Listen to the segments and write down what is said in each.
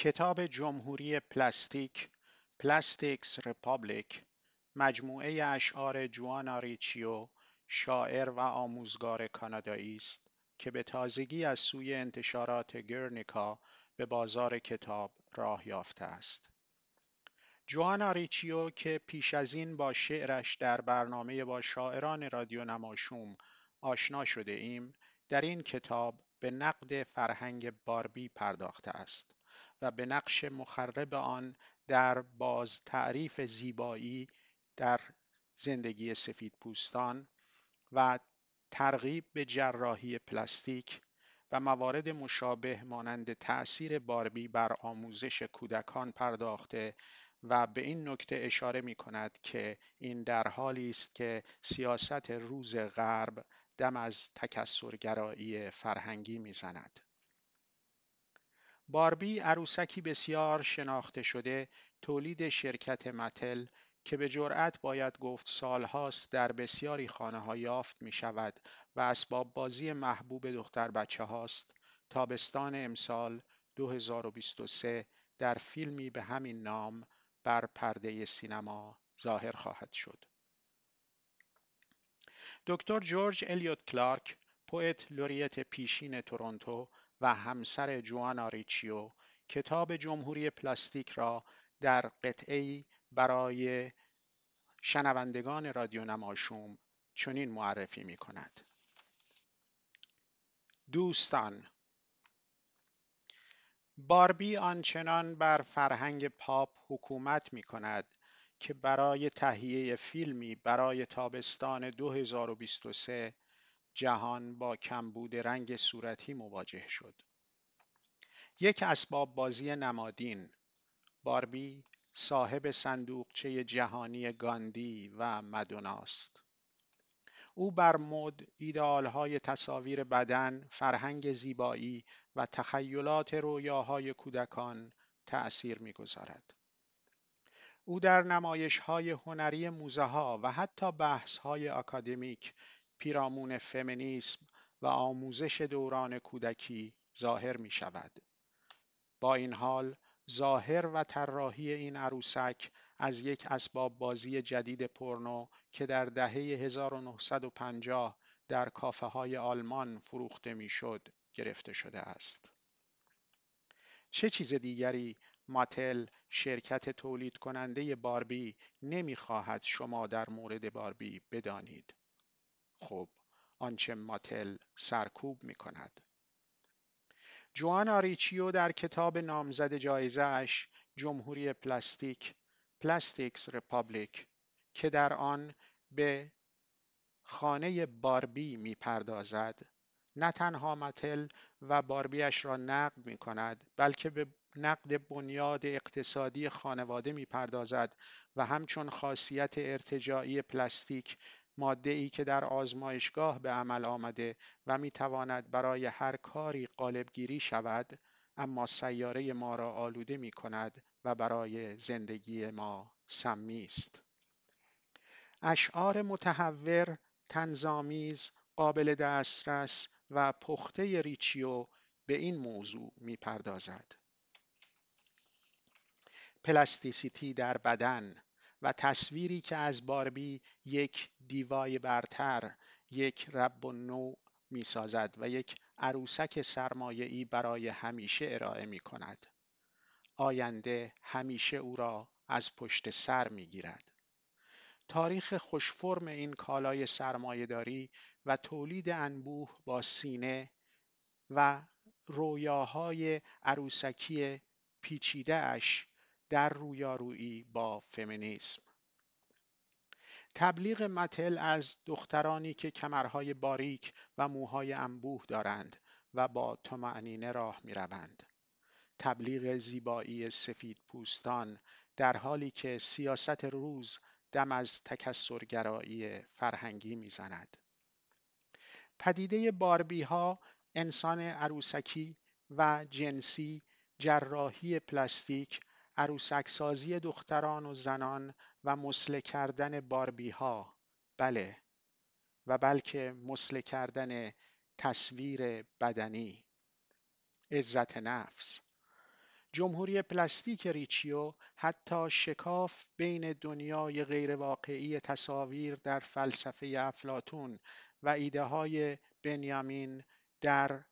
کتاب جمهوری پلاستیک Plastic's Republic مجموعه اشعار جوانا ریچیو شاعر و آموزگار کانادایی است که به تازگی از سوی انتشارات گرنیکا به بازار کتاب راه یافته است. جوانا ریچیو که پیش از این با شعرش در برنامه با شاعران رادیو نماشوم آشنا شده ایم در این کتاب به نقد فرهنگ باربی پرداخته است و به نقش مخرب آن در باز تعریف زیبایی در زندگی سفید پوستان و ترغیب به جراحی پلاستیک و موارد مشابه مانند تأثیر باربی بر آموزش کودکان پرداخته و به این نکته اشاره می کند که این در حالی است که سیاست روز غرب دم از تکسرگرایی فرهنگی می‌زند. باربی عروسکی بسیار شناخته شده تولید شرکت متل که به جرأت باید گفت سالهاست در بسیاری خانه ها یافت می شود و اسباب بازی محبوب دختر بچه هاست تابستان امسال 2023 در فیلمی به همین نام بر پرده سینما ظاهر خواهد شد. دکتر جورج الیوت کلارک poet laureate پیشین تورنتو و همسر جوانا ریچیو کتاب جمهوری پلاستیک را در قطعه‌ای برای شنوندگان رادیو نماشوم چنین معرفی می کند. دوستان باربی آنچنان بر فرهنگ پاپ حکومت می کند که برای تهیه فیلمی برای تابستان 2023 جهان با کمبود رنگ صورتی مواجه شد. یک اسباب بازی نمادین باربی صاحب صندوقچه جهانی گاندی و مدوناست. او بر مد، ایدئالهای تصاویر بدن، فرهنگ زیبایی و تخیلات رویاهای کودکان تأثیر می‌گذارد. او در نمایش های هنری موزه ها و حتی بحث های اکادمیک پیرامون فمینیسم و آموزش دوران کودکی ظاهر می شود. با این حال ظاهر و طراحی این عروسک از یک اسباب بازی جدید پورنو که در دهه 1950 در کافه های آلمان فروخته می‌شد گرفته شده است. چه چیز دیگری ماتل شرکت تولید کننده باربی نمی‌خواهد شما در مورد باربی بدانید. خب آنچه ماتل سرکوب می کند. جوانا ریچیو در کتاب نامزد جایزهش جمهوری پلاستیک Plastic's Republic که در آن به خانه باربی می پردازد نه تنها متل و باربیش را نقد می کند بلکه به نقد بنیاد اقتصادی خانواده می پردازد و همچون خاصیت ارتجاعی پلاستیک ماده ای که در آزمایشگاه به عمل آمده و می تواند برای هر کاری قالبگیری شود اما سیاره ما را آلوده می کند و برای زندگی ما سمی است. اشعار متحور، تنظامیز، قابل دسترس و پخته ریچیو به این موضوع می پردازد. پلاستیسیتی در بدن و تصویری که از باربی یک دیوای برتر یک رب و نوع می سازد و یک عروسک سرمایه‌ای برای همیشه ارائه می کند. آینده همیشه او را از پشت سر می گیرد. تاریخ خوشفرم این کالای سرمایهداری و تولید انبوه با سینه و رویاهای عروسکی پیچیده اش در رویارویی با فمینیسم تبلیغ متل از دخترانی که کمرهای باریک و موهای انبوه دارند و با تمعنینه راه می روند. تبلیغ زیبایی سفید پوستان در حالی که سیاست روز دم از تکسرگرایی فرهنگی می‌زند. پدیده باربی ها انسان عروسکی و جنسی جراحی پلاستیک عروسکسازی دختران و زنان و مسله کردن باربی ها بله. و بلکه مسله کردن تصویر بدنی. عزت نفس. جمهوری پلاستیک ریچیو حتی شکاف بین دنیای غیرواقعی تصاویر در فلسفه افلاتون و ایده های بنیامین در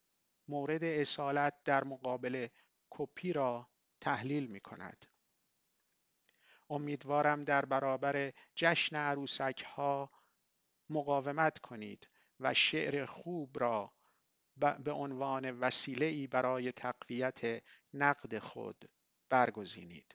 مورد اصالت در مقابل کپی را تحلیل می کند. امیدوارم در برابر جشن عروسک ها مقاومت کنید و شعر خوب را به عنوان وسیله ای برای تقویت نقد خود برگزینید.